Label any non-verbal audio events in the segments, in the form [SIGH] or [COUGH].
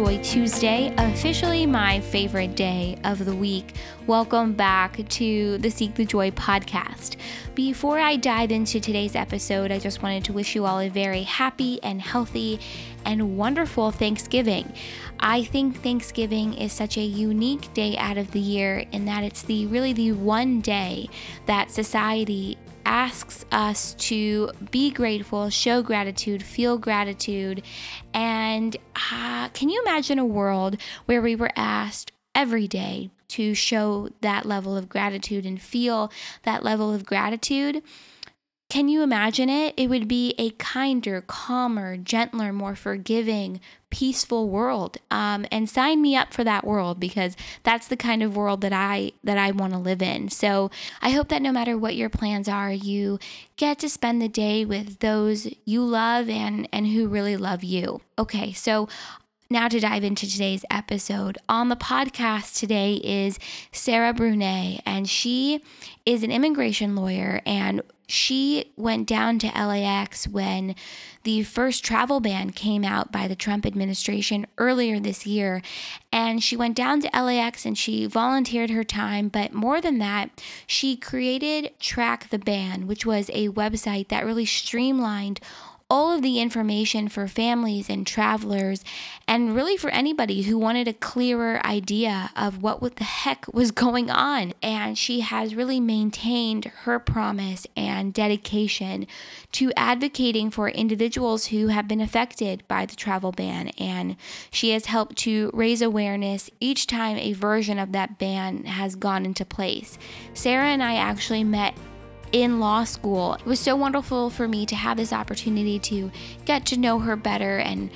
Joy Tuesday, officially my favorite day of the week. Welcome back to the Seek the Joy podcast. Before I dive into today's episode, I just wanted to wish you all a very happy and healthy and wonderful Thanksgiving. I think Thanksgiving is such a unique day out of the year in that it's the really the one day that society asks us to be grateful, show gratitude, feel gratitude. And uh, can you imagine a world where we were asked every day to show that level of gratitude and feel that level of gratitude? Can you imagine it? It would be a kinder, calmer, gentler, more forgiving, peaceful world. Um, and sign me up for that world because that's the kind of world that I that I want to live in. So I hope that no matter what your plans are, you get to spend the day with those you love and and who really love you. Okay, so now, to dive into today's episode, on the podcast today is Sarah Brunet, and she is an immigration lawyer and she went down to LAX when the first travel ban came out by the Trump administration earlier this year. And she went down to LAX and she volunteered her time. But more than that, she created Track the Ban, which was a website that really streamlined all of the information for families and travelers, and really for anybody who wanted a clearer idea of what, what the heck was going on. And she has really maintained her promise and dedication to advocating for individuals who have been affected by the travel ban. And she has helped to raise awareness each time a version of that ban has gone into place. Sarah and I actually met in law school. It was so wonderful for me to have this opportunity to get to know her better and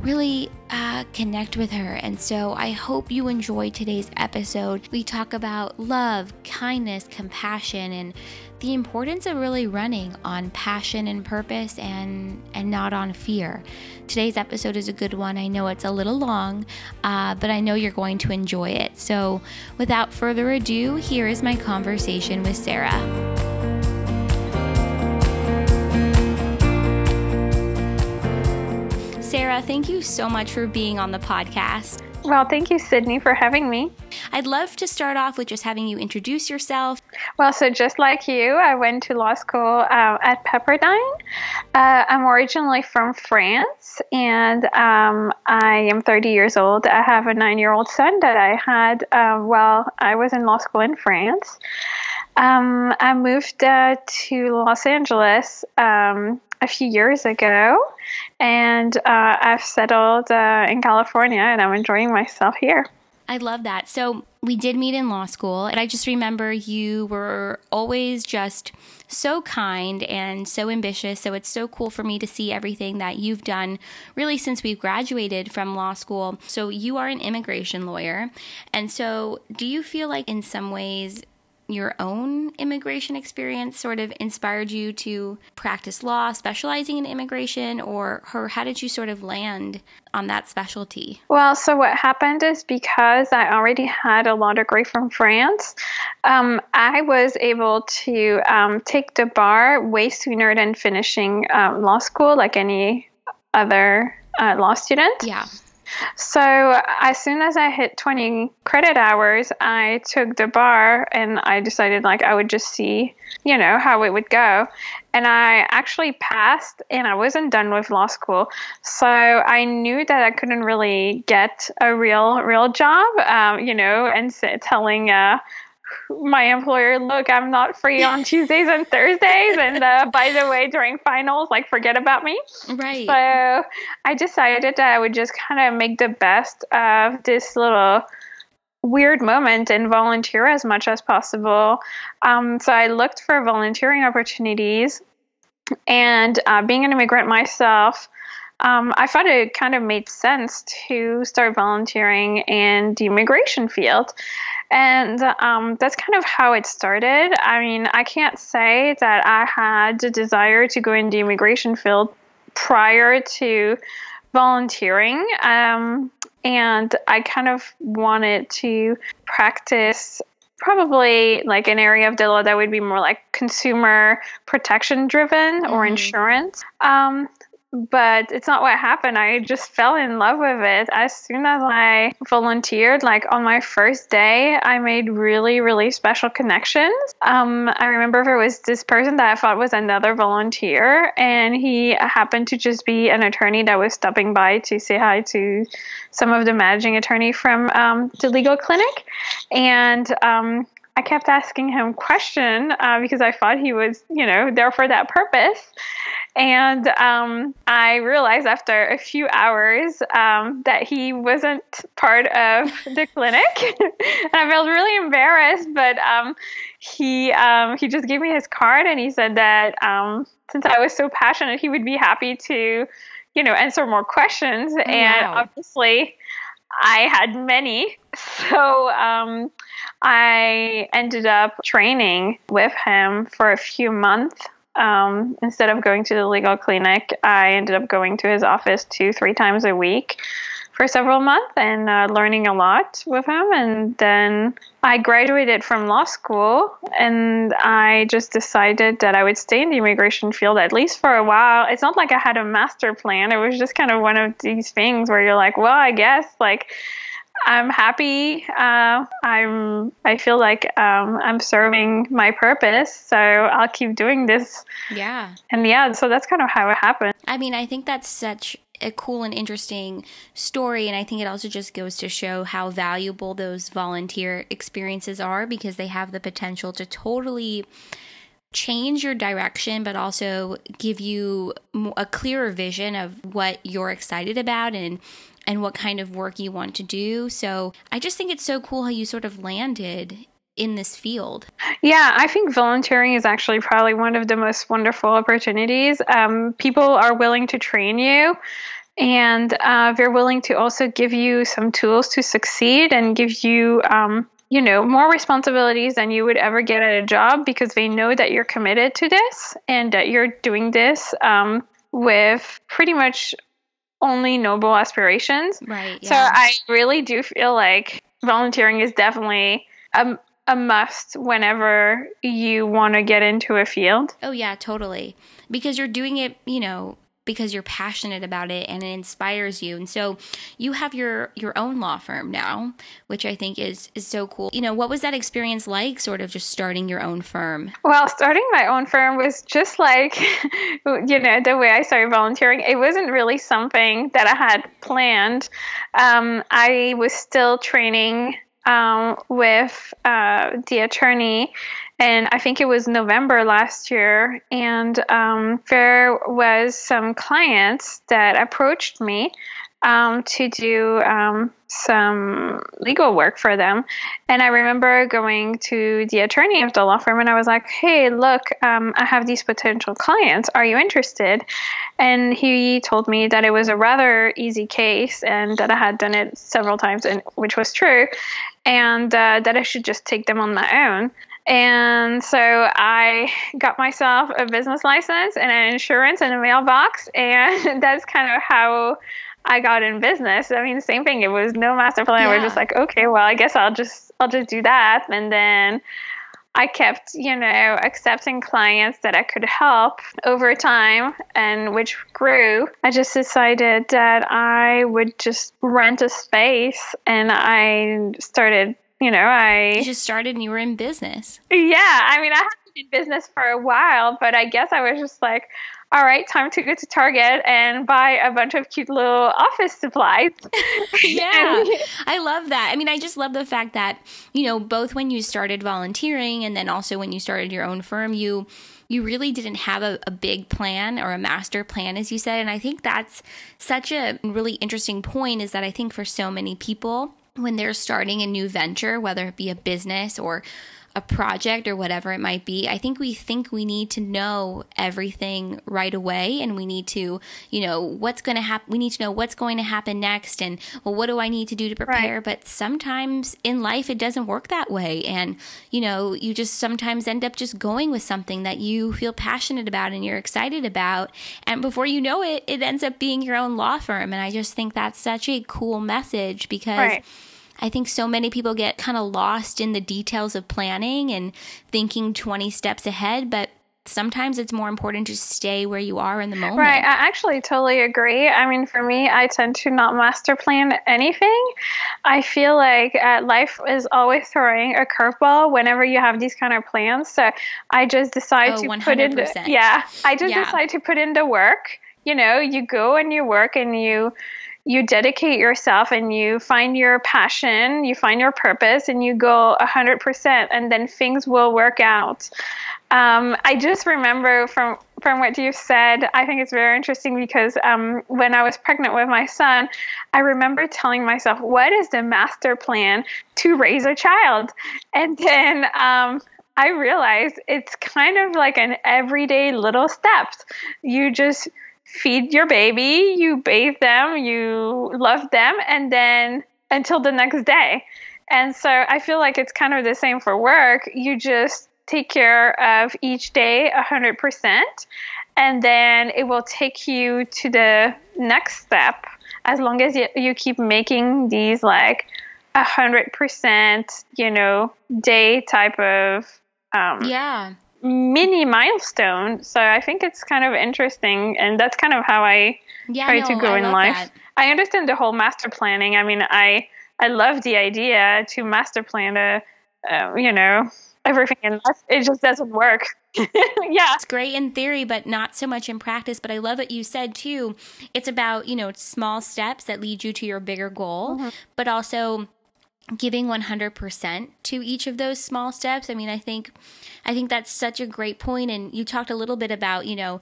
really uh, connect with her. And so I hope you enjoy today's episode. We talk about love, kindness, compassion, and the importance of really running on passion and purpose and and not on fear. Today's episode is a good one. I know it's a little long, uh, but I know you're going to enjoy it. So without further ado, here is my conversation with Sarah. Sarah, thank you so much for being on the podcast. Well, thank you, Sydney, for having me. I'd love to start off with just having you introduce yourself. Well, so just like you, I went to law school uh, at Pepperdine. Uh, I'm originally from France, and um, I am 30 years old. I have a nine year old son that I had uh, while I was in law school in France. Um, I moved uh, to Los Angeles um, a few years ago, and uh, I've settled uh, in California, and I'm enjoying myself here. I love that. So we did meet in law school, and I just remember you were always just so kind and so ambitious. So it's so cool for me to see everything that you've done really since we've graduated from law school. So you are an immigration lawyer. And so do you feel like in some ways your own immigration experience sort of inspired you to practice law, specializing in immigration, or, or how did you sort of land on that specialty? Well, so what happened is because I already had a law degree from France, um, I was able to um, take the bar way sooner than finishing um, law school, like any other uh, law student. Yeah. So as soon as I hit 20 credit hours, I took the bar and I decided like I would just see, you know, how it would go. And I actually passed and I wasn't done with law school. So I knew that I couldn't really get a real, real job, um, you know, and telling, uh, my employer, look, I'm not free on [LAUGHS] Tuesdays and Thursdays. And uh, by the way, during finals, like, forget about me. Right. So I decided that I would just kind of make the best of this little weird moment and volunteer as much as possible. Um, so I looked for volunteering opportunities. And uh, being an immigrant myself, um, I thought it kind of made sense to start volunteering in the immigration field. And um, that's kind of how it started. I mean, I can't say that I had the desire to go in the immigration field prior to volunteering. Um, and I kind of wanted to practice probably like an area of the law that would be more like consumer protection driven mm-hmm. or insurance. Um, but it's not what happened. I just fell in love with it. As soon as I volunteered, like on my first day, I made really, really special connections. Um, I remember there was this person that I thought was another volunteer, and he happened to just be an attorney that was stopping by to say hi to some of the managing attorney from um, the legal clinic. And um, I kept asking him question uh, because I thought he was, you know, there for that purpose. And um, I realized after a few hours um, that he wasn't part of the clinic. [LAUGHS] and I felt really embarrassed, but um, he um, he just gave me his card and he said that um, since I was so passionate, he would be happy to, you know, answer more questions. Oh, and obviously, I had many. [LAUGHS] So um, I ended up training with him for a few months um, instead of going to the legal clinic, I ended up going to his office two, three times a week for several months and uh, learning a lot with him. And then I graduated from law school and I just decided that I would stay in the immigration field at least for a while. It's not like I had a master plan, it was just kind of one of these things where you're like, well, I guess like I'm happy. Uh, I'm. I feel like um, I'm serving my purpose, so I'll keep doing this. Yeah. And yeah, so that's kind of how it happened. I mean, I think that's such a cool and interesting story, and I think it also just goes to show how valuable those volunteer experiences are because they have the potential to totally change your direction, but also give you a clearer vision of what you're excited about and and what kind of work you want to do. So I just think it's so cool how you sort of landed in this field. Yeah, I think volunteering is actually probably one of the most wonderful opportunities. Um, people are willing to train you. And uh, they're willing to also give you some tools to succeed and give you um, you know, more responsibilities than you would ever get at a job because they know that you're committed to this and that you're doing this um, with pretty much only noble aspirations. Right. Yeah. So I really do feel like volunteering is definitely a, a must whenever you want to get into a field. Oh, yeah, totally. Because you're doing it, you know, because you're passionate about it and it inspires you. And so you have your your own law firm now, which I think is is so cool. You know, what was that experience like sort of just starting your own firm? Well, starting my own firm was just like [LAUGHS] you know, the way I started volunteering. It wasn't really something that I had planned. Um, I was still training um, with uh, the attorney and I think it was November last year. And um, there was some clients that approached me um, to do um, some legal work for them. And I remember going to the attorney of the law firm and I was like, hey, look, um, I have these potential clients. Are you interested? And he told me that it was a rather easy case and that I had done it several times, and, which was true, and uh, that I should just take them on my own. And so I got myself a business license and an insurance and a mailbox. And [LAUGHS] that's kind of how I got in business. I mean, same thing. It was no master plan. Yeah. We're just like, okay, well, I guess I'll just I'll just do that. And then I kept, you know, accepting clients that I could help over time and which grew. I just decided that I would just rent a space and I started you know, I you just started and you were in business. Yeah, I mean, I had been in business for a while, but I guess I was just like, all right, time to go to Target and buy a bunch of cute little office supplies. [LAUGHS] yeah, I love that. I mean, I just love the fact that, you know, both when you started volunteering and then also when you started your own firm, you you really didn't have a, a, big plan or a master plan, as you said. And I think that's such a really interesting point is that I think for so many people, when they're starting a new venture, whether it be a business or a project or whatever it might be, I think we think we need to know everything right away and we need to, you know, what's going to happen. We need to know what's going to happen next and, well, what do I need to do to prepare? Right. But sometimes in life, it doesn't work that way. And, you know, you just sometimes end up just going with something that you feel passionate about and you're excited about. And before you know it, it ends up being your own law firm. And I just think that's such a cool message because. Right I think so many people get kind of lost in the details of planning and thinking 20 steps ahead, but sometimes it's more important to stay where you are in the moment. Right. I actually totally agree. I mean, for me, I tend to not master plan anything. I feel like uh, life is always throwing a curveball whenever you have these kind of plans. So I just decide Oh, to 100%. put in the, yeah, I just Yeah. decide to put in the work. You know, you go and you work and you you dedicate yourself and you find your passion, you find your purpose, and you go 100%, and then things will work out. Um, I just remember from from what you said, I think it's very interesting because um, when I was pregnant with my son, I remember telling myself, "What is the master plan to raise a child?" And then um, I realized it's kind of like an everyday little steps. You just feed your baby, you bathe them, you love them, and then until the next day. And so I feel like it's kind of the same for work. You just take care of each day 100%, and then it will take you to the next step as long as you, you keep making these like 100%, you know, day type of um, Yeah. Mini milestone. So I think it's kind of interesting, and that's kind of how I Yeah. try no, to go I in life. that. I understand the whole master planning. I mean, I I love the idea to master plan a, uh, you know, everything in life. It just doesn't work. [LAUGHS] yeah. It's great in theory, but not so much in practice. But I love what you said too. It's about, you know, small steps that lead you to your bigger goal, Mm-hmm. but also giving 100% to each of those small steps. I mean, I think I think that's such a great point and you talked a little bit about, you know,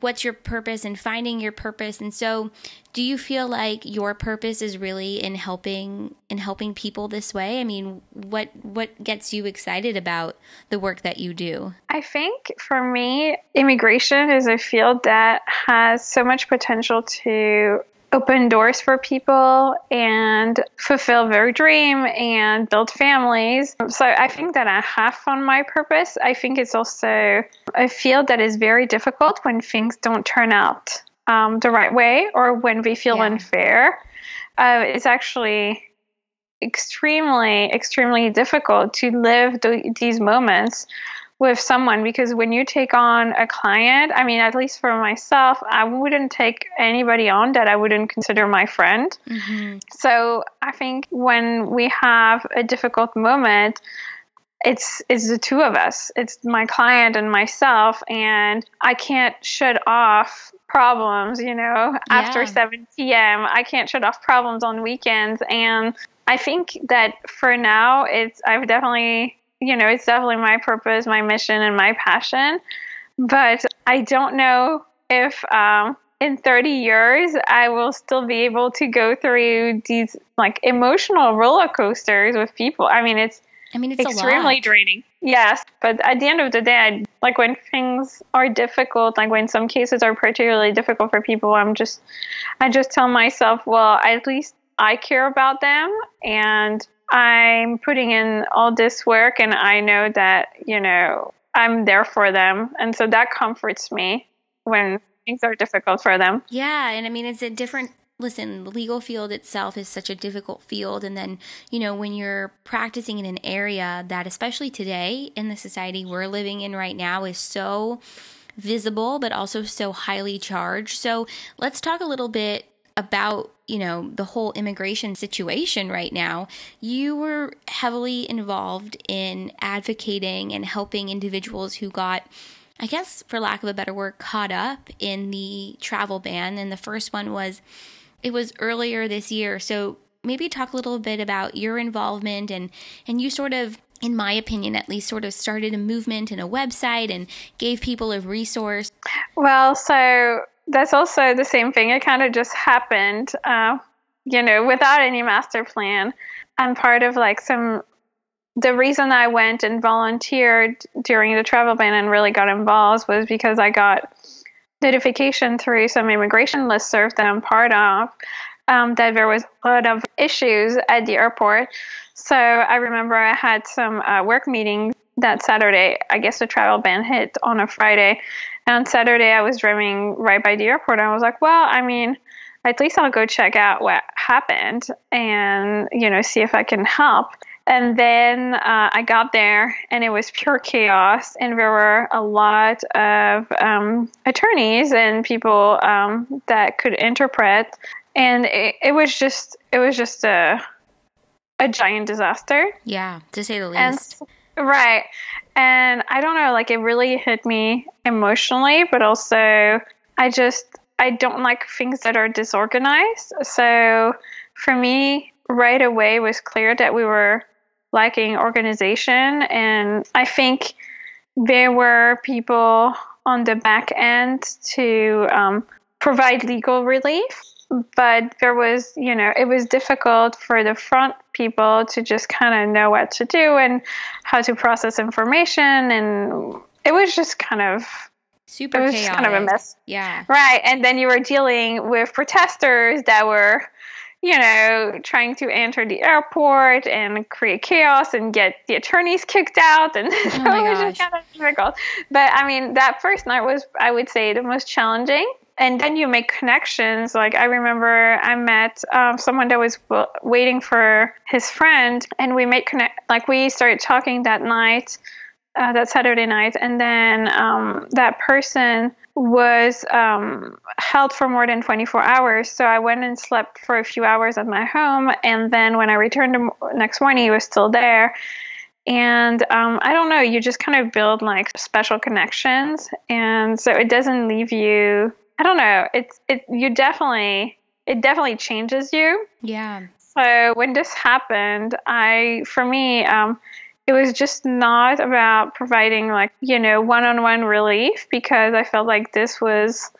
what's your purpose and finding your purpose. And so, do you feel like your purpose is really in helping in helping people this way? I mean, what what gets you excited about the work that you do? I think for me, immigration is a field that has so much potential to open doors for people and fulfill their dream and build families. So I think that I have found my purpose. I think it's also a field that is very difficult when things don't turn out um, the right way or when we feel Yeah. unfair. Uh, it's actually extremely, extremely difficult to live th- these moments with someone because when you take on a client, I mean, at least for myself, I wouldn't take anybody on that I wouldn't consider my friend. Mm-hmm. So I think when we have a difficult moment, it's it's the two of us. It's my client and myself, and I can't shut off problems. You know, after 7 p.m., I can't shut off problems on weekends, and I think that for now, it's I've definitely you know it's definitely my purpose, my mission, and my passion. But I don't know if um, in 30 years I will still be able to go through these like emotional roller coasters with people. I mean, it's I mean, it's extremely draining. Yes, but at the end of the day, I, like when things are difficult, like when some cases are particularly difficult for people, I'm just, I just tell myself, well, at least I care about them, and I'm putting in all this work, and I know that you know I'm there for them, and so that comforts me when things are difficult for them. Yeah, and I mean, it's a different. Listen, the legal field itself is such a difficult field, and then you know when you're practicing in an area that, especially today in the society we're living in right now, is so visible but also so highly charged. So let's talk a little bit about you know the whole immigration situation right now you were heavily involved in advocating and helping individuals who got i guess for lack of a better word caught up in the travel ban. And the first one was it was earlier this year. So maybe talk a little bit about your involvement and and you sort of in my opinion at least sort of started a movement and a website and gave people a resource. Well, so that's also the same thing. It kind of just happened, uh, you know, without any master plan. I'm part of like some. The reason I went and volunteered during the travel ban and really got involved was because I got notification through some immigration listserv that I'm part of um, that there was a lot of issues at the airport. So I remember I had some uh, work meetings that Saturday. I guess the travel ban hit on a Friday. And on Saturday, I was driving right by the airport. And I was like, well, I mean, at least I'll go check out what happened and, you know, see if I can help. And then uh, I got there and it was pure chaos. And there were a lot of um, attorneys and people um, that could interpret. And it, it was just, it was just a, a giant disaster. Yeah, to say the least. And, right. And I don't know, like it really hit me emotionally, but also I just, I don't like things that are disorganized. So for me, right away was clear that we were lacking organization. And I think there were people on the back end to um, provide legal relief. But there was, you know, it was difficult for the front people to just kind of know what to do and how to process information. And it was just kind of super it was chaotic. kind of a mess. Yeah. Right. And then you were dealing with protesters that were you know, trying to enter the airport and create chaos and get the attorneys kicked out. And [LAUGHS] Oh so it was just kind of difficult. But I mean, that first night was, I would say, the most challenging. And then you make connections. Like, I remember I met um, someone that was w- waiting for his friend, and we made connect, like, we started talking that night. Uh, that Saturday night, and then um, that person was um, held for more than 24 hours. So I went and slept for a few hours at my home, and then when I returned the next morning, he was still there. And um, I don't know, you just kind of build like special connections, and so it doesn't leave you. I don't know. It's it. You definitely it definitely changes you. Yeah. So when this happened, I for me, um, it was just not about providing like you know one-on-one relief because I felt like this was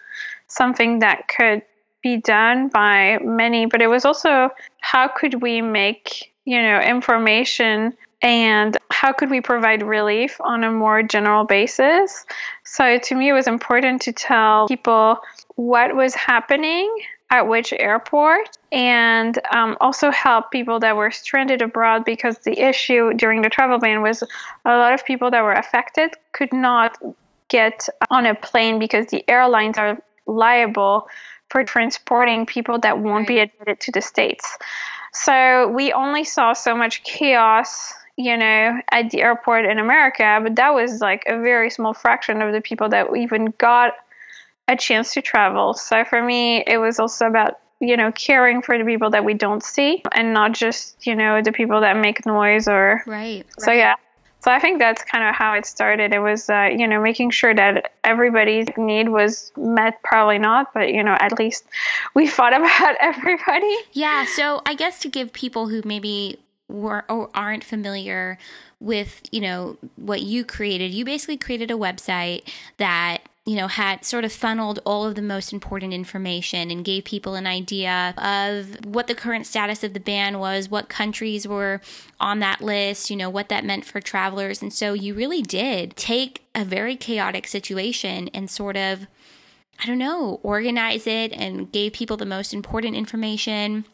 something that could be done by many, but it was also how could we make you know information and how could we provide relief on a more general basis. So to me, it was important to tell people what was happening at which airport and um, also help people that were stranded abroad because the issue during the travel ban was a lot of people that were affected could not get on a plane because the airlines are liable for transporting people that won't be admitted to the states. So we only saw so much chaos, you know, at the airport in America, but that was like a very small fraction of the people that even got a chance to travel. So for me, it was also about you know caring for the people that we don't see and not just you know the people that make noise or Right. so yeah so i think that's kind of how it started it was uh, you know making sure that everybody's need was met probably not but you know at least we thought [LAUGHS] about everybody Yeah, so I guess to give people who maybe were or aren't familiar with, you know, what you created, you basically created a website that you know, had sort of funneled all of the most important information and gave people an idea of what the current status of the ban was, what countries were on that list, you know, what that meant for travelers. And so you really did take a very chaotic situation and sort of I don't know, organize it and gave people the most important information.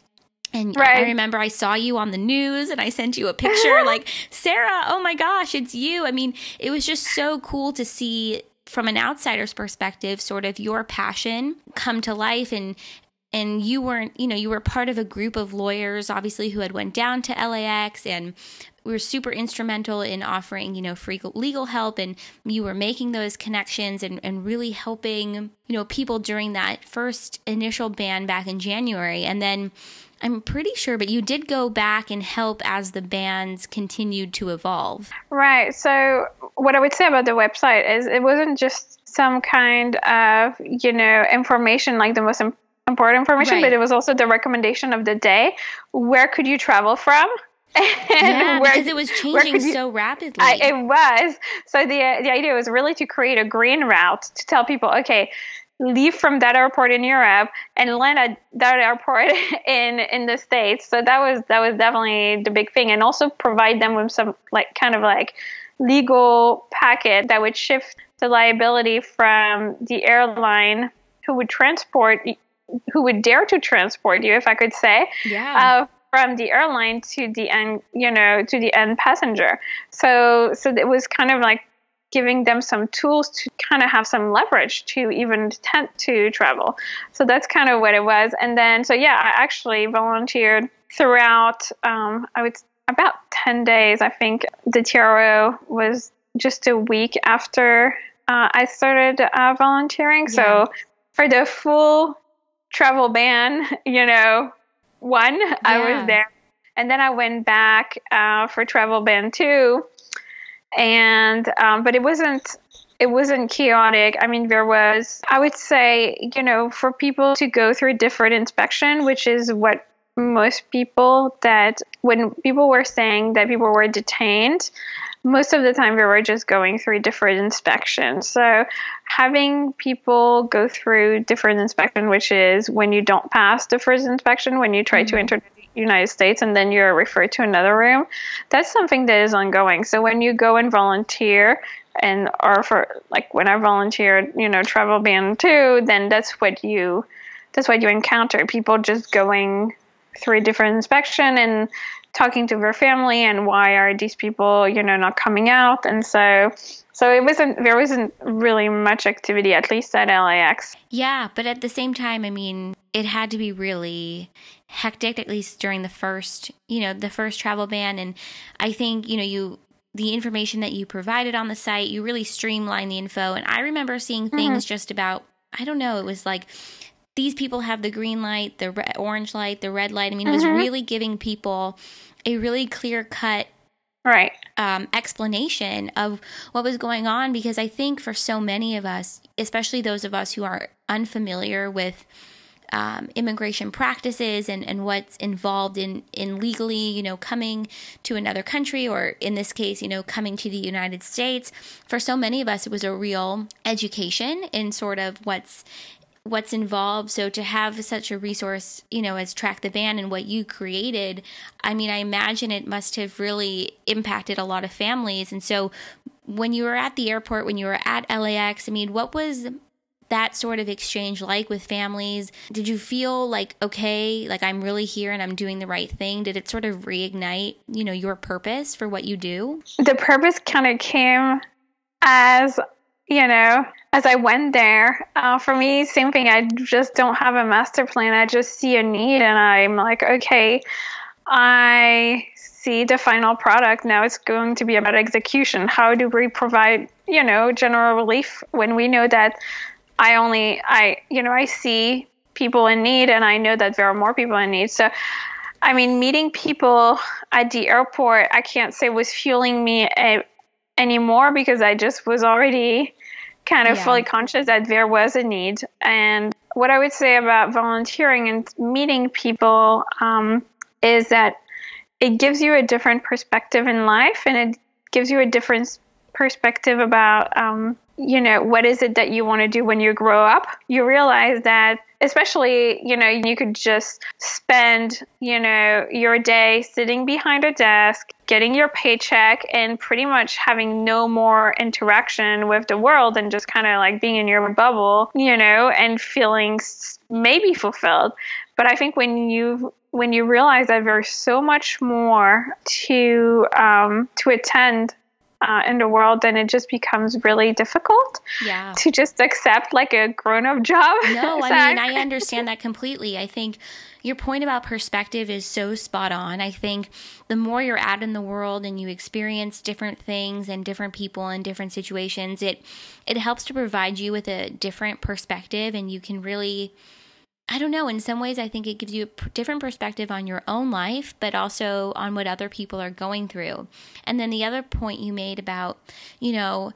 And Right. I remember I saw you on the news and I sent you a picture [LAUGHS] like, Sarah, oh my gosh, it's you. I mean, it was just so cool to see from an outsider's perspective sort of your passion come to life and and you weren't you know you were part of a group of lawyers obviously who had went down to LAX and we were super instrumental in offering you know free legal help and you were making those connections and, and really helping you know people during that first initial ban back in January and then I'm pretty sure but you did go back and help as the bands continued to evolve Right. So, what I would say about the website is it wasn't just some kind of, you know, information like the most important information, Right. but it was also the recommendation of the day. Where could you travel from? [LAUGHS] And yeah where- because it was changing you- so rapidly I, it was. So the the idea was really to create a green route to tell people, okay, leave from that airport in Europe and land at that airport [LAUGHS] in in the states. So that was that was definitely the big thing, and also provide them with some like kind of like legal packet that would shift the liability from the airline who would transport who would dare to transport you, if I could say, yeah uh, from the airline to the end, you know, to the end passenger. So, so it was kind of like giving them some tools to kind of have some leverage to even attempt to travel. So that's kind of what it was. And then, so yeah, I actually volunteered throughout. Um, I would about 10 days. I think the TRO was just a week after uh, I started uh, volunteering. Yeah. So for the full travel ban, [LAUGHS] you know, one, yeah. I was there. And then I went back uh, for travel ban two. And, um, but it wasn't, it wasn't chaotic. I mean, there was, I would say, you know, for people to go through different inspection, which is what most people that when people were saying that people were detained, most of the time we were just going through different inspections. So having people go through different inspection, which is when you don't pass the first inspection, when you try mm-hmm. to enter United States and then you're referred to another room, that's something that is ongoing. So when you go and volunteer and or for like when I volunteered, you know, travel ban two, then that's what you that's what you encounter. People just going through a different inspection and talking to their family and why are these people you know not coming out and so so it wasn't there wasn't really much activity at least at LAX. Yeah, but at the same time I mean it had to be really hectic at least during the first, you know, the first travel ban and I think, you know, you the information that you provided on the site, you really streamlined the info and I remember seeing things mm-hmm. just about I don't know, it was like these people have the green light, the red, orange light, the red light. I mean, mm-hmm. it was mm-hmm. really giving people a really clear cut right um, explanation of what was going on because i think for so many of us especially those of us who are unfamiliar with um, immigration practices and, and what's involved in, in legally, you know, coming to another country or in this case, you know, coming to the United States. For so many of us, it was a real education in sort of what's what's involved. So to have such a resource, you know, as Track the Ban and what you created, I mean, I imagine it must have really impacted a lot of families. And so when you were at the airport, when you were at LAX, I mean, what was that sort of exchange like with families? Did you feel like, okay, like I'm really here and I'm doing the right thing? Did it sort of reignite, you know, your purpose for what you do? The purpose kind of came as you know, as I went there, uh, for me, same thing. I just don't have a master plan. I just see a need, and I'm like, okay, I see the final product. Now it's going to be about execution. How do we provide, you know, general relief when we know that I only, I, you know, I see people in need, and I know that there are more people in need. So, I mean, meeting people at the airport, I can't say was fueling me a, anymore because I just was already kind of yeah. fully conscious that there was a need. And what I would say about volunteering and meeting people um, is that it gives you a different perspective in life and it gives you a different perspective about um, you know what is it that you want to do when you grow up? You realize that especially you know you could just spend you know your day sitting behind a desk getting your paycheck and pretty much having no more interaction with the world and just kind of like being in your bubble you know and feeling maybe fulfilled. But i think when you when you realize that there's so much more to um, to attend uh, in the world, then it just becomes really difficult yeah. to just accept like a grown up job. No, [LAUGHS] I mean, I understand that completely. I think your point about perspective is so spot on. I think the more you're out in the world and you experience different things and different people and different situations, it it helps to provide you with a different perspective and you can really I don't know. In some ways, I think it gives you a different perspective on your own life, but also on what other people are going through. And then the other point you made about, you know,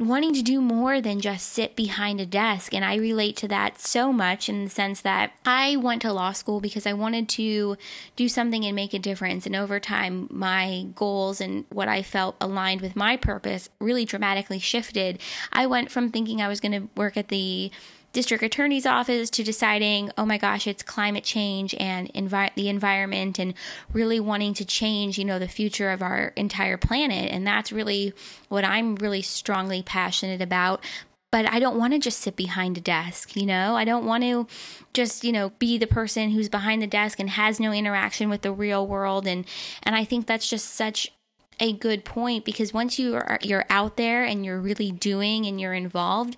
wanting to do more than just sit behind a desk. And I relate to that so much in the sense that I went to law school because I wanted to do something and make a difference. And over time, my goals and what I felt aligned with my purpose really dramatically shifted. I went from thinking I was going to work at the district attorney's office to deciding, oh my gosh, it's climate change and envi- the environment and really wanting to change, you know, the future of our entire planet. And that's really what I'm really strongly passionate about. But I don't want to just sit behind a desk, you know? I don't want to just, you know, be the person who's behind the desk and has no interaction with the real world. And, and I think that's just such a good point because once you are you're out there and you're really doing and you're involved,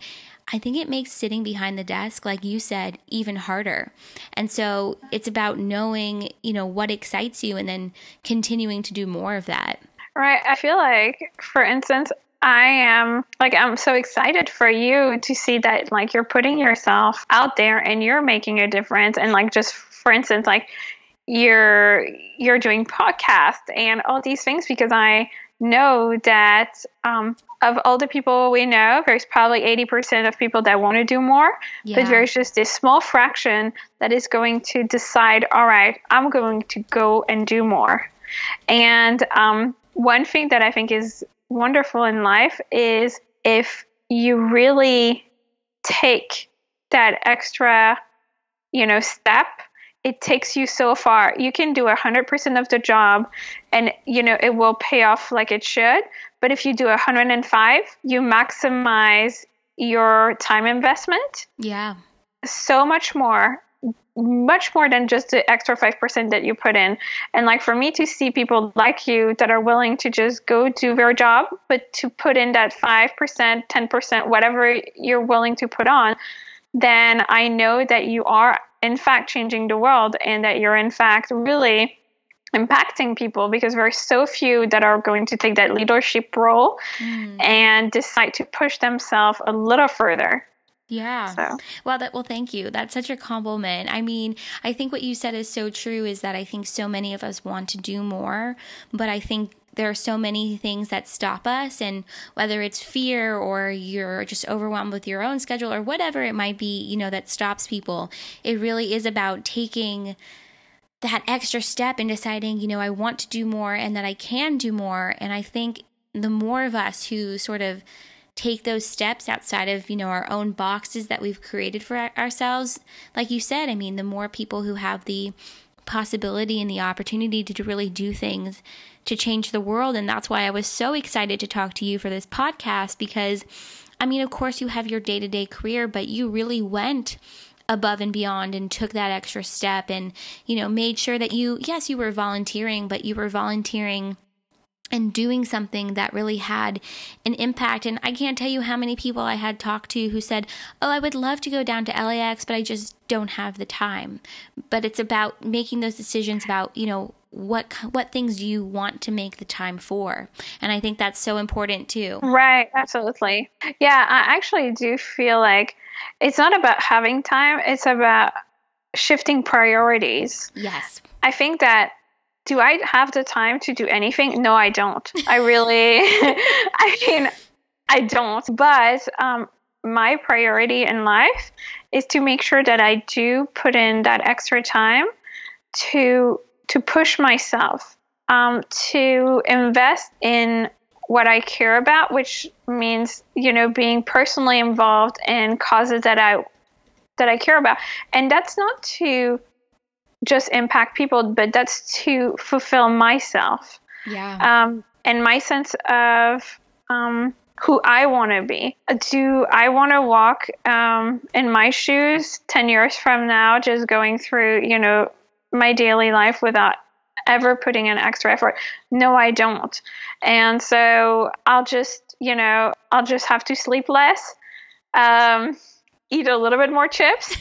I think it makes sitting behind the desk, like you said, even harder. And so it's about knowing, you know, what excites you and then continuing to do more of that. Right. I feel like, for instance, I am like I'm so excited for you to see that like you're putting yourself out there and you're making a difference and like just for instance like you're you're doing podcasts and all these things because I know that um, of all the people we know, there's probably 80% of people that want to do more, yeah. but there's just this small fraction that is going to decide, all right, I'm going to go and do more. And um, one thing that I think is wonderful in life is if you really take that extra, you know, step it takes you so far. You can do 100% of the job and you know it will pay off like it should, but if you do 105, you maximize your time investment. Yeah. So much more much more than just the extra 5% that you put in. And like for me to see people like you that are willing to just go do their job, but to put in that 5%, 10%, whatever you're willing to put on, then I know that you are in fact changing the world and that you're in fact really impacting people because there are so few that are going to take that leadership role mm. and decide to push themselves a little further. Yeah. So. Well, that well, thank you. That's such a compliment. I mean, I think what you said is so true. Is that I think so many of us want to do more, but I think there are so many things that stop us and whether it's fear or you're just overwhelmed with your own schedule or whatever it might be you know that stops people it really is about taking that extra step in deciding you know i want to do more and that i can do more and i think the more of us who sort of take those steps outside of you know our own boxes that we've created for ourselves like you said i mean the more people who have the possibility and the opportunity to really do things to change the world. And that's why I was so excited to talk to you for this podcast because, I mean, of course, you have your day to day career, but you really went above and beyond and took that extra step and, you know, made sure that you, yes, you were volunteering, but you were volunteering and doing something that really had an impact. And I can't tell you how many people I had talked to who said, Oh, I would love to go down to LAX, but I just don't have the time. But it's about making those decisions about, you know, what what things you want to make the time for and i think that's so important too right absolutely yeah i actually do feel like it's not about having time it's about shifting priorities yes i think that do I have the time to do anything? No, I don't. I really, [LAUGHS] I mean, I don't. But um, my priority in life is to make sure that I do put in that extra time to to push myself, um, to invest in what I care about, which means you know being personally involved in causes that I that I care about, and that's not to just impact people, but that's to fulfill myself. Yeah. Um, and my sense of um, who I want to be. Do I want to walk um, in my shoes 10 years from now, just going through, you know, my daily life without ever putting in extra effort? No, I don't. And so I'll just, you know, I'll just have to sleep less. Um, eat a little bit more chips.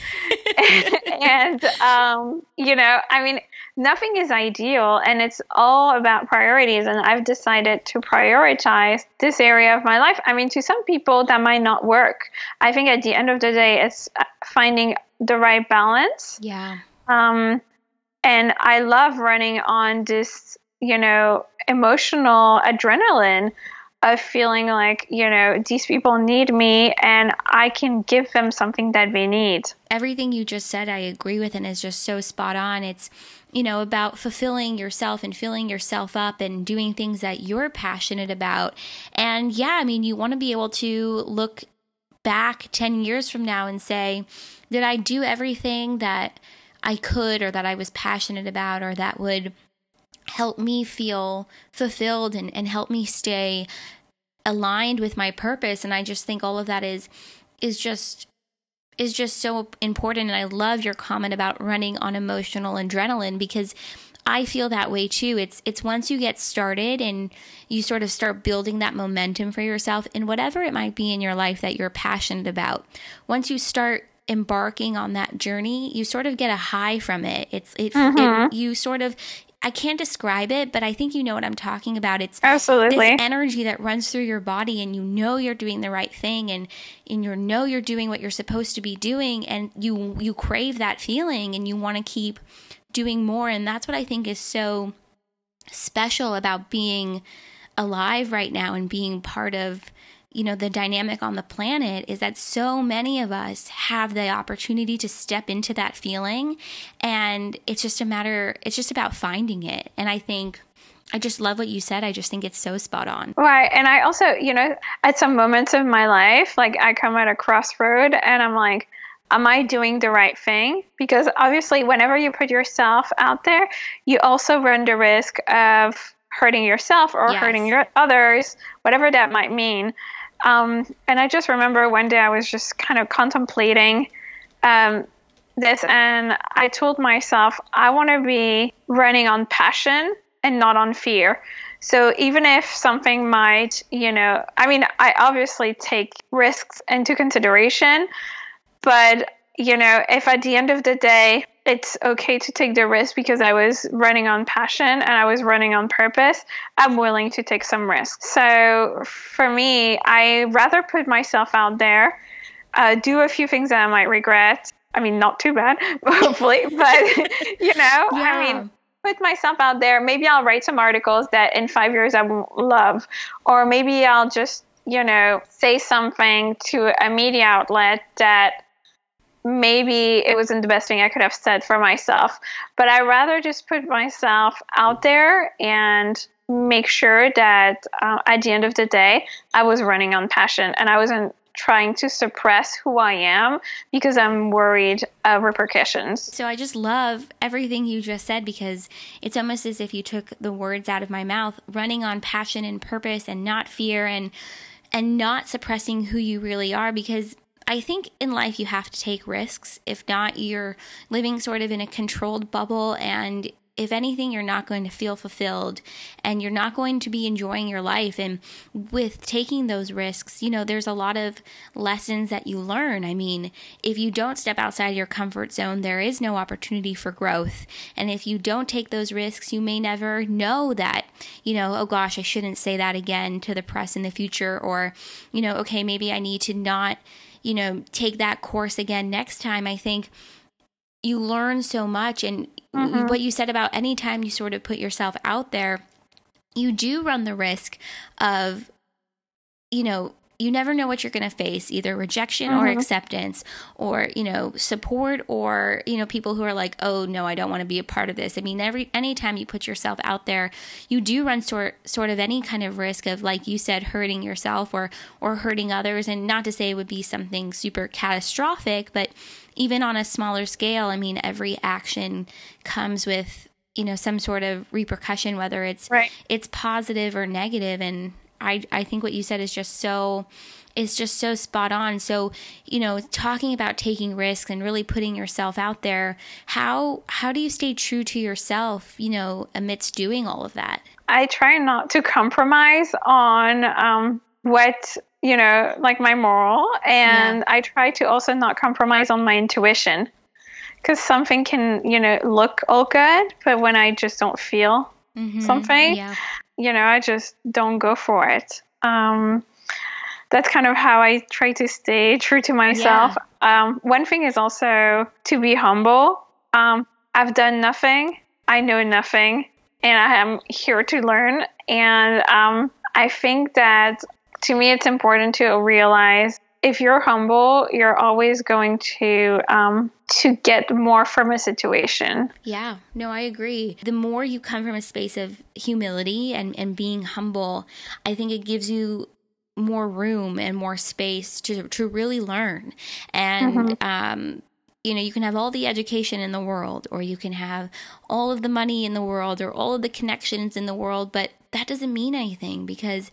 [LAUGHS] [LAUGHS] and, um, you know, I mean, nothing is ideal and it's all about priorities. And I've decided to prioritize this area of my life. I mean, to some people, that might not work. I think at the end of the day, it's uh, finding the right balance. Yeah. Um, and I love running on this, you know, emotional adrenaline of feeling like, you know, these people need me and I can give them something that they need. Everything you just said, I agree with and is just so spot on. It's, you know, about fulfilling yourself and filling yourself up and doing things that you're passionate about. And yeah, I mean, you want to be able to look back 10 years from now and say, did I do everything that I could or that I was passionate about or that would help me feel fulfilled and, and help me stay aligned with my purpose and i just think all of that is is just is just so important and i love your comment about running on emotional adrenaline because I feel that way too. It's it's once you get started and you sort of start building that momentum for yourself in whatever it might be in your life that you're passionate about. Once you start embarking on that journey, you sort of get a high from it. It's it, mm-hmm. it you sort of I can't describe it, but I think you know what I'm talking about. It's absolutely this energy that runs through your body, and you know you're doing the right thing, and and you know you're doing what you're supposed to be doing, and you you crave that feeling, and you want to keep doing more, and that's what I think is so special about being alive right now and being part of you know, the dynamic on the planet is that so many of us have the opportunity to step into that feeling. And it's just a matter, it's just about finding it. And I think. I just love what you said. I just think it's so spot on. Right. And I also, you know, at some moments of my life, like I come at a crossroad and I'm like, am I doing the right thing? Because obviously, whenever you put yourself out there, you also run the risk of hurting yourself or yes. hurting your others, whatever that might mean. Um, and I just remember one day I was just kind of contemplating um, this, and I told myself, I want to be running on passion and not on fear. So even if something might, you know, I mean, I obviously take risks into consideration, but, you know, if at the end of the day, it's okay to take the risk because I was running on passion and I was running on purpose, I'm willing to take some risks. So for me, I rather put myself out there, uh, do a few things that I might regret. I mean, not too bad, [LAUGHS] hopefully, but [LAUGHS] you know, yeah. I mean, put myself out there. Maybe I'll write some articles that in five years I will love, or maybe I'll just, you know, say something to a media outlet that maybe it wasn't the best thing I could have said for myself. But I rather just put myself out there and make sure that uh, at the end of the day, I was running on passion and I wasn't trying to suppress who I am because I'm worried of repercussions. So I just love everything you just said because it's almost as if you took the words out of my mouth, running on passion and purpose and not fear and and not suppressing who you really are because I think in life you have to take risks. If not, you're living sort of in a controlled bubble and if anything, you're not going to feel fulfilled and you're not going to be enjoying your life. And with taking those risks, you know, there's a lot of lessons that you learn. I mean, if you don't step outside your comfort zone, there is no opportunity for growth. And if you don't take those risks, you may never know that, you know, oh gosh, I shouldn't say that again to the press in the future. Or, you know, okay, maybe I need to not you know, take that course again next time, I think you learn so much. And mm-hmm. what you said about anytime you sort of put yourself out there, you do run the risk of, you know, you never know what you're going to face either rejection mm-hmm. or acceptance or you know support or you know people who are like oh no i don't want to be a part of this i mean every anytime you put yourself out there you do run sort sort of any kind of risk of like you said hurting yourself or or hurting others and not to say it would be something super catastrophic but even on a smaller scale i mean every action comes with you know some sort of repercussion whether it's right. it's positive or negative and I I think what you said is just so is just so spot on. So, you know, talking about taking risks and really putting yourself out there, how how do you stay true to yourself, you know, amidst doing all of that? I try not to compromise on um, what you know, like my moral, and yeah. I try to also not compromise on my intuition, because something can you know look all good, but when I just don't feel mm-hmm. something. Yeah you know, I just don't go for it. Um, that's kind of how I try to stay true to myself. Yeah. Um, one thing is also to be humble. Um, I've done nothing, I know nothing, and I am here to learn. And um, I think that to me, it's important to realize if you're humble, you're always going to um, to get more from a situation. Yeah, no, I agree. The more you come from a space of humility and, and being humble, I think it gives you more room and more space to to really learn and mm-hmm. um, you know, you can have all the education in the world, or you can have all of the money in the world, or all of the connections in the world, but that doesn't mean anything because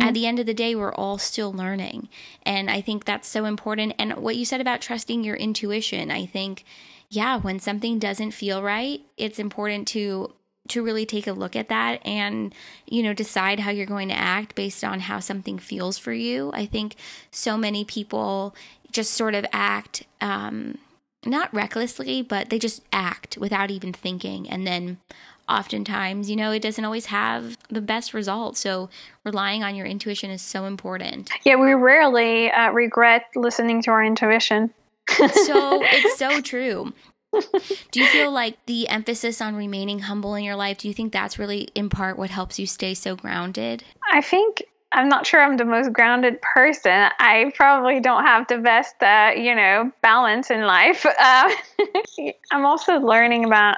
at the end of the day, we're all still learning. And I think that's so important. And what you said about trusting your intuition, I think, yeah, when something doesn't feel right, it's important to to really take a look at that and you know decide how you're going to act based on how something feels for you i think so many people just sort of act um, not recklessly but they just act without even thinking and then oftentimes you know it doesn't always have the best results so relying on your intuition is so important yeah we rarely uh, regret listening to our intuition so [LAUGHS] it's so true do you feel like the emphasis on remaining humble in your life, do you think that's really in part what helps you stay so grounded? I think I'm not sure I'm the most grounded person. I probably don't have the best, uh, you know, balance in life. Uh, [LAUGHS] I'm also learning about,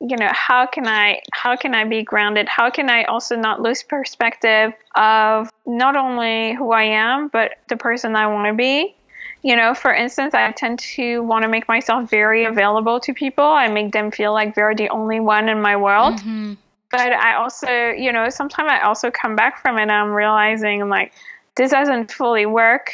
you know, how can I how can I be grounded? How can I also not lose perspective of not only who I am, but the person I want to be? You know, for instance, I tend to want to make myself very available to people. I make them feel like they're the only one in my world. Mm-hmm. But I also, you know, sometimes I also come back from it and I'm realizing I'm like, this doesn't fully work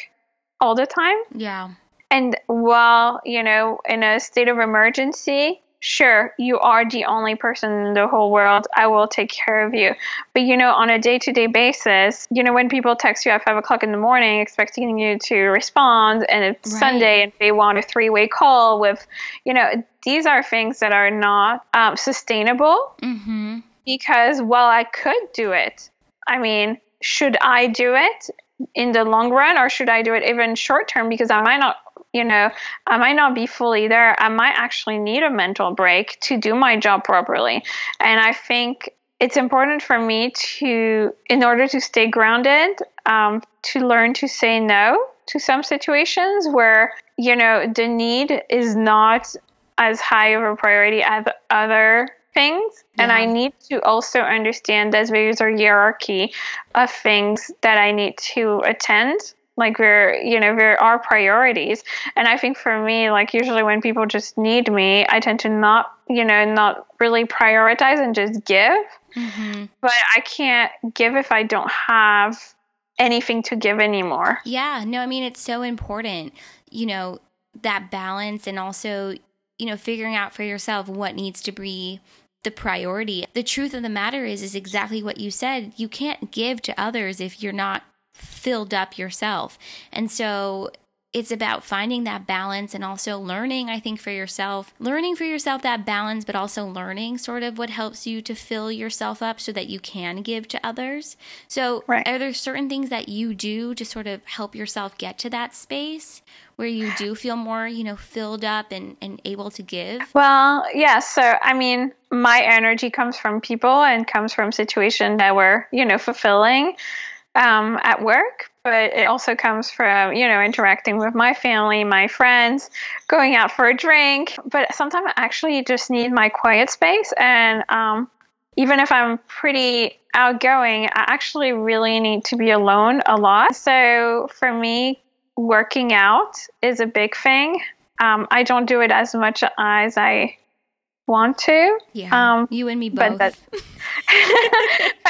all the time. Yeah. And while, you know, in a state of emergency, sure, you are the only person in the whole world. I will take care of you. But, you know, on a day to day basis, you know, when people text you at five o'clock in the morning expecting you to respond and it's right. Sunday and they want a three way call with, you know, these are things that are not um, sustainable mm-hmm. because while I could do it, I mean, should I do it in the long run or should I do it even short term because I might not you know, I might not be fully there. I might actually need a mental break to do my job properly. And I think it's important for me to, in order to stay grounded, um, to learn to say no to some situations where, you know, the need is not as high of a priority as other things. Yeah. And I need to also understand that there's a hierarchy of things that I need to attend like we're you know we're our priorities and i think for me like usually when people just need me i tend to not you know not really prioritize and just give mm-hmm. but i can't give if i don't have anything to give anymore yeah no i mean it's so important you know that balance and also you know figuring out for yourself what needs to be the priority. The truth of the matter is is exactly what you said. You can't give to others if you're not filled up yourself. And so it's about finding that balance and also learning, I think, for yourself, learning for yourself that balance, but also learning sort of what helps you to fill yourself up so that you can give to others. So, right. are there certain things that you do to sort of help yourself get to that space where you do feel more, you know, filled up and, and able to give? Well, yeah. So, I mean, my energy comes from people and comes from situations that were, you know, fulfilling um, at work, but it also comes from, you know, interacting with my family, my friends, going out for a drink. But sometimes I actually just need my quiet space. And um, even if I'm pretty outgoing, I actually really need to be alone a lot. So for me, working out is a big thing. Um, I don't do it as much as I want to. Yeah. Um, you and me both. But, [LAUGHS] [LAUGHS] but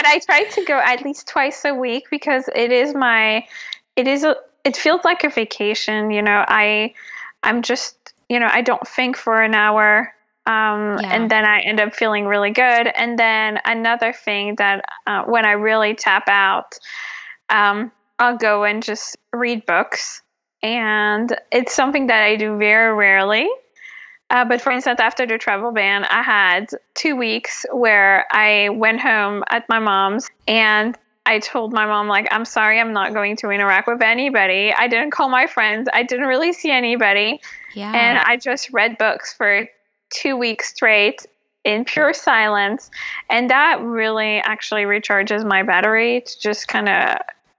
I try to go at least twice a week because it is my, it is a, it feels like a vacation. You know, I, I'm just, you know, I don't think for an hour. Um, yeah. And then I end up feeling really good. And then another thing that uh, when I really tap out, um, I'll go and just read books. And it's something that I do very rarely. Uh, but for instance, after the travel ban, I had two weeks where I went home at my mom's and I told my mom, like, I'm sorry, I'm not going to interact with anybody. I didn't call my friends. I didn't really see anybody. Yeah. And I just read books for two weeks straight in pure silence. And that really actually recharges my battery to just kind of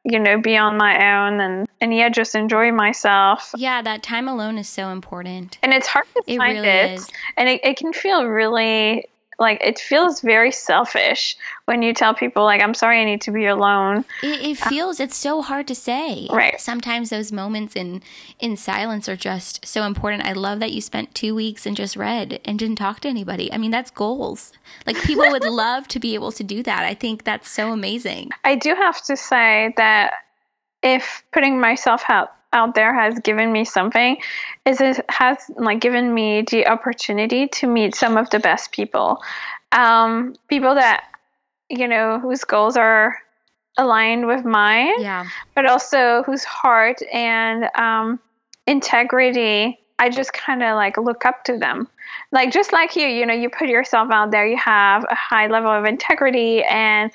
you know, be on my own and, and yeah, just enjoy myself. Yeah, that time alone is so important. And it's hard to it find really it. Is. And it, it can feel really like it feels very selfish when you tell people like i'm sorry i need to be alone. It, it uh, feels it's so hard to say. Right. Sometimes those moments in in silence are just so important. I love that you spent two weeks and just read and didn't talk to anybody. I mean that's goals. Like people would [LAUGHS] love to be able to do that. I think that's so amazing. I do have to say that if putting myself out out there has given me something is it has like given me the opportunity to meet some of the best people um, people that you know whose goals are aligned with mine, Yeah. but also whose heart and um, integrity. I just kind of like look up to them. Like just like you, you know, you put yourself out there, you have a high level of integrity and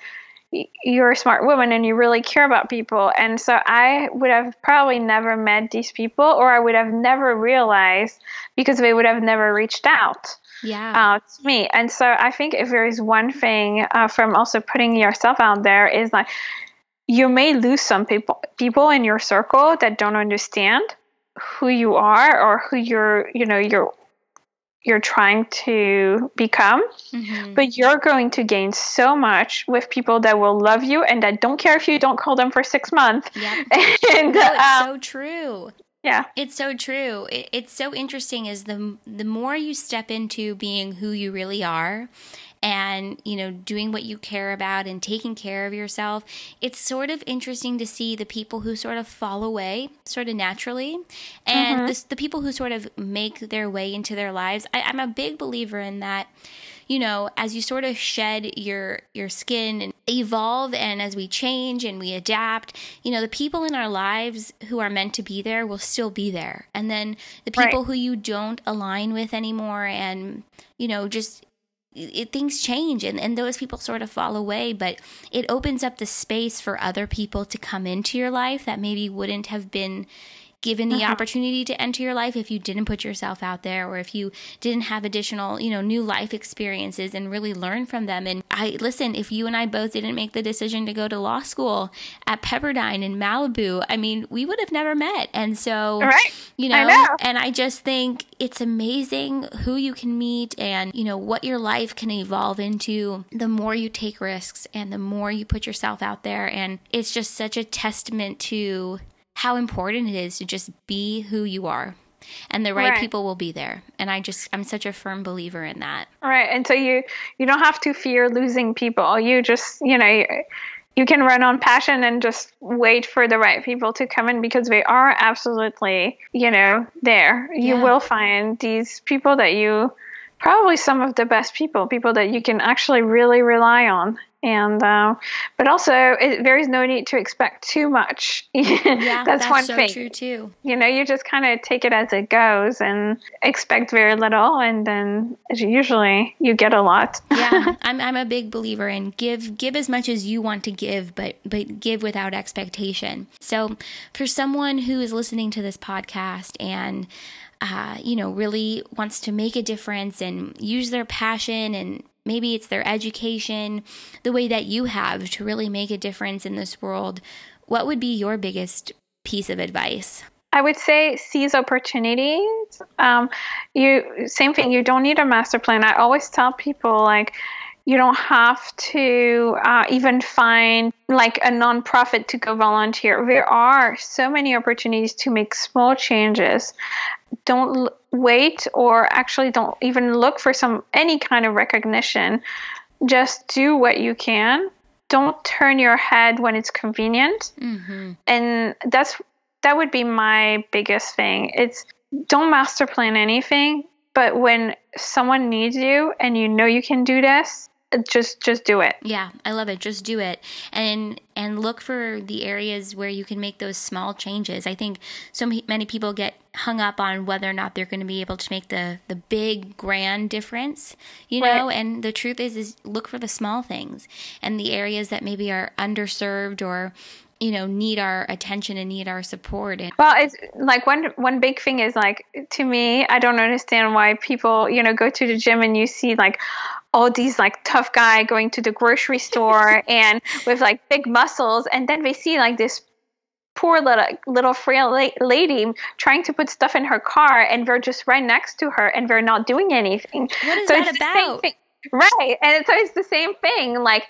you're a smart woman and you really care about people. And so I would have probably never met these people or I would have never realized because they would have never reached out Yeah. uh, to me. And so I think if there is one thing uh, from also putting yourself out there is like you may lose some people people in your circle that don't understand who you are or who you're you know you're you're trying to become Mhm. but you're going to gain so much with people that will love you and that don't care if you don't call them for six months Yep. [LAUGHS] and No, it's um, so true. yeah It's so true. It, it's so interesting is the the more you step into being who you really are and you know doing what you care about and taking care of yourself it's sort of interesting to see the people who sort of fall away sort of naturally and mm-hmm. the, the people who sort of make their way into their lives. I, i'm a big believer in that you know as you sort of shed your your skin and evolve and as we change and we adapt you know the people in our lives who are meant to be there will still be there. And then the people Right. who you don't align with anymore and you know just it, things change and, and those people sort of fall away but it opens up the space for other people to come into your life that maybe wouldn't have been given the mm-hmm. opportunity to enter your life if you didn't put yourself out there or if you didn't have additional you know new life experiences and really learn from them. And i listen if you and i both didn't make the decision to go to law school at pepperdine in malibu i mean we would have never met. And so Right. you know, I know. and i just think it's amazing who you can meet and you know what your life can evolve into. The more you take risks and the more you put yourself out there. And it's just such a testament to how important it is to just be who you are and the right, Right. people will be there and i just i'm such a firm believer in that Right, and so you you don't have to fear losing people. You just you know you, you can run on passion and just wait for the right people to come in because they are absolutely you know there. You Yeah. will find these people that you probably some of the best people, people that you can actually really rely on. And uh, but also it, there is no need to expect too much. [LAUGHS] yeah that's, one so thing true too you know you just kind of take it as it goes and expect very little and then usually you get a lot [LAUGHS] yeah I'm, I'm a big believer in give give as much as you want to give but but give without expectation so for someone who is listening to this podcast and uh, you know really wants to make a difference and use their passion and maybe it's their education the way that you have to really make a difference in this world what would be your biggest piece of advice I would say seize opportunities. Um, you same thing. You don't need a master plan. I always tell people like you don't have to uh, even find like a nonprofit to go volunteer. There are so many opportunities to make small changes. Don't l- wait, or actually don't even look for some any kind of recognition. Just do what you can. Don't turn your head when it's convenient mm-hmm. and that's that would be my biggest thing it's don't master plan anything but when someone needs you and you know you can do this just just do it Yeah, I love it. Just do it. And and look for the areas where you can make those small changes. I think so ma- many people get hung up on whether or not they're going to be able to make the the big grand difference, you know? And the truth is is look for the small things and the areas that maybe are underserved or you know, need our attention and need our support and well it's like one one big thing is like to me i don't understand why people you know go to the gym and you see like all these like tough guy going to the grocery store [LAUGHS] and with like big muscles and then they see like this poor little little frail la- lady trying to put stuff in her car and they're just right next to her and they're not doing anything What is so that it's the same about? thing. right and it's always the same thing like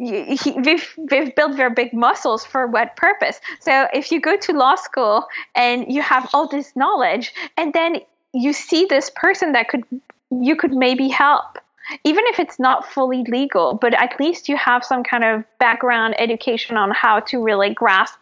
he, they've, they've built their big muscles for what purpose so if you go to law school and you have all this knowledge and then you see this person that could you could maybe help even if it's not fully legal but at least you have some kind of background education on how to really grasp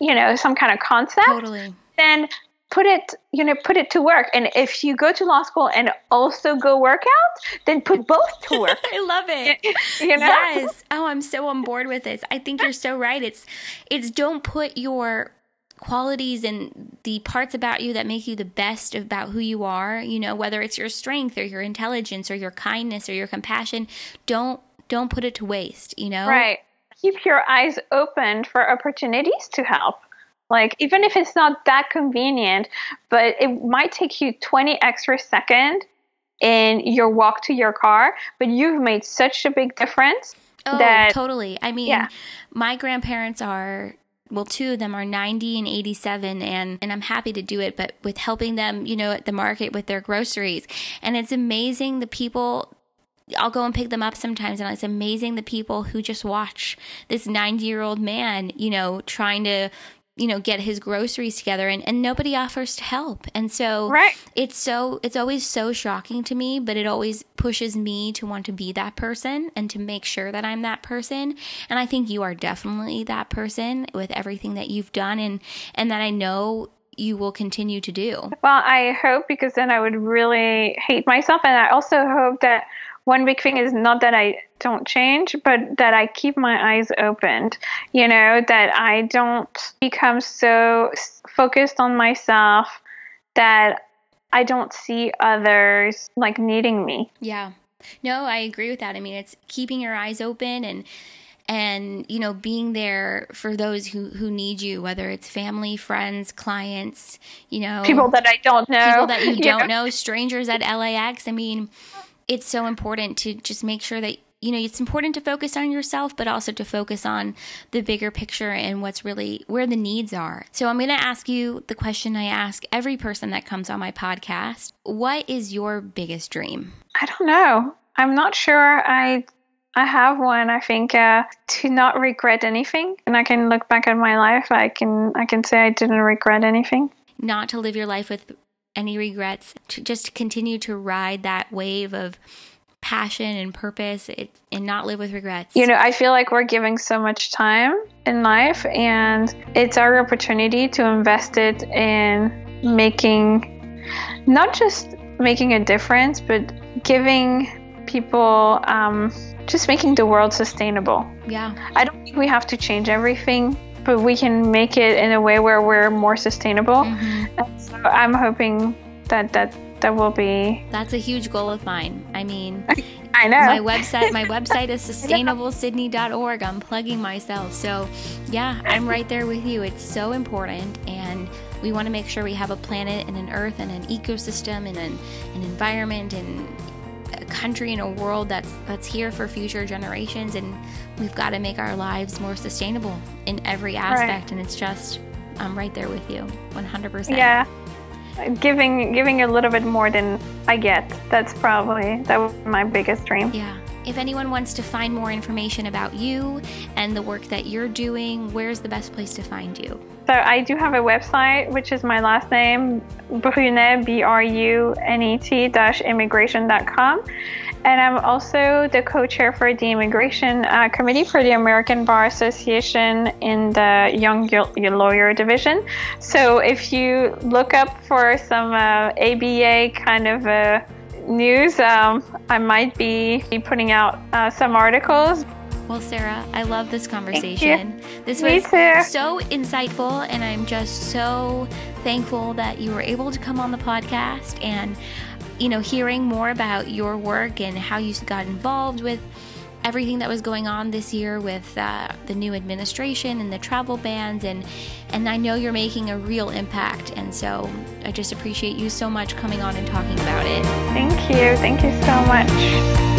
you know some kind of concept totally. then put it you know put it to work. And if you go to law school and also go work out then put both to [LAUGHS] work. I love it. [LAUGHS] You know? Yes. Oh i'm so on board with this. I think you're so right. It's it's don't put your qualities and the parts about you that make you the best about who you are you know whether it's your strength or your intelligence or your kindness or your compassion don't don't put it to waste you know? Right. Keep your eyes open for opportunities to help. Like even if it's not that convenient but it might take you 20 extra seconds in your walk to your car but you've made such a big difference oh that, totally. I mean yeah. my grandparents are well two of them are 90 and 87 and and I'm happy to do it but with helping them you know at the market with their groceries. And it's amazing the people I'll go and pick them up sometimes and it's amazing the people who just watch this 90 year old man you know trying to you know get his groceries together and, and nobody offers to help. And so right. it's so it's always so shocking to me but it always pushes me to want to be that person and to make sure that i'm that person. And i think you are definitely that person with everything that you've done and and that i know you will continue to do. Well i hope because then i would really hate myself. And i also hope that one big thing is not that I don't change, but that I keep my eyes opened. You know, that I don't become so focused on myself that I don't see others like needing me. Yeah. No, I agree with that. I mean, it's keeping your eyes open and and you know being there for those who who need you whether it's family friends clients you know people that i don't know people that [LAUGHS] you don't know strangers at lax i mean it's so important to just make sure that you know it's important to focus on yourself but also to focus on the bigger picture and what's really where the needs are so i'm going to ask you the question i ask every person that comes on my podcast what is your biggest dream i don't know i'm not sure i I have one. I think uh, to not regret anything, and I can look back at my life. I can I can say I didn't regret anything. Not to live your life with any regrets, to just continue to ride that wave of passion and purpose it, and not live with regrets. You know, I feel like we're giving so much time in life, and it's our opportunity to invest it in making not just making a difference, but giving people um, just making the world sustainable. Yeah. I don't think we have to change everything, but we can make it in a way where we're more sustainable. Mm-hmm. And so I'm hoping that that that will be. That's a huge goal of mine. I mean, [LAUGHS] I know my website. My website is [LAUGHS] sustainablesydney.org. I'm plugging myself, so yeah, I'm right there with you. It's so important, and we want to make sure we have a planet and an Earth and an ecosystem and an, an environment and country and a world that's that's here for future generations and we've got to make our lives more sustainable in every aspect right. and it's just I'm right there with you 100%. Yeah. Giving giving a little bit more than I get. That's probably that was my biggest dream. Yeah. If anyone wants to find more information about you and the work that you're doing, where's the best place to find you? So I do have a website, which is my last name, Brunet, B-R-U-N-E-T dash immigration.com. And I'm also the co-chair for the immigration uh, committee for the American Bar Association in the Young Lawyer Division. So if you look up for some uh, ABA kind of uh, news, um, I might be putting out uh, some articles. Well, Sarah, I love this conversation. This Me was so insightful, and I'm just so thankful that you were able to come on the podcast and, you know, hearing more about your work and how you got involved with everything that was going on this year with uh, the new administration and the travel bans and and I know you're making a real impact and so I just appreciate you so much coming on and talking about it. Thank you. Thank you so much.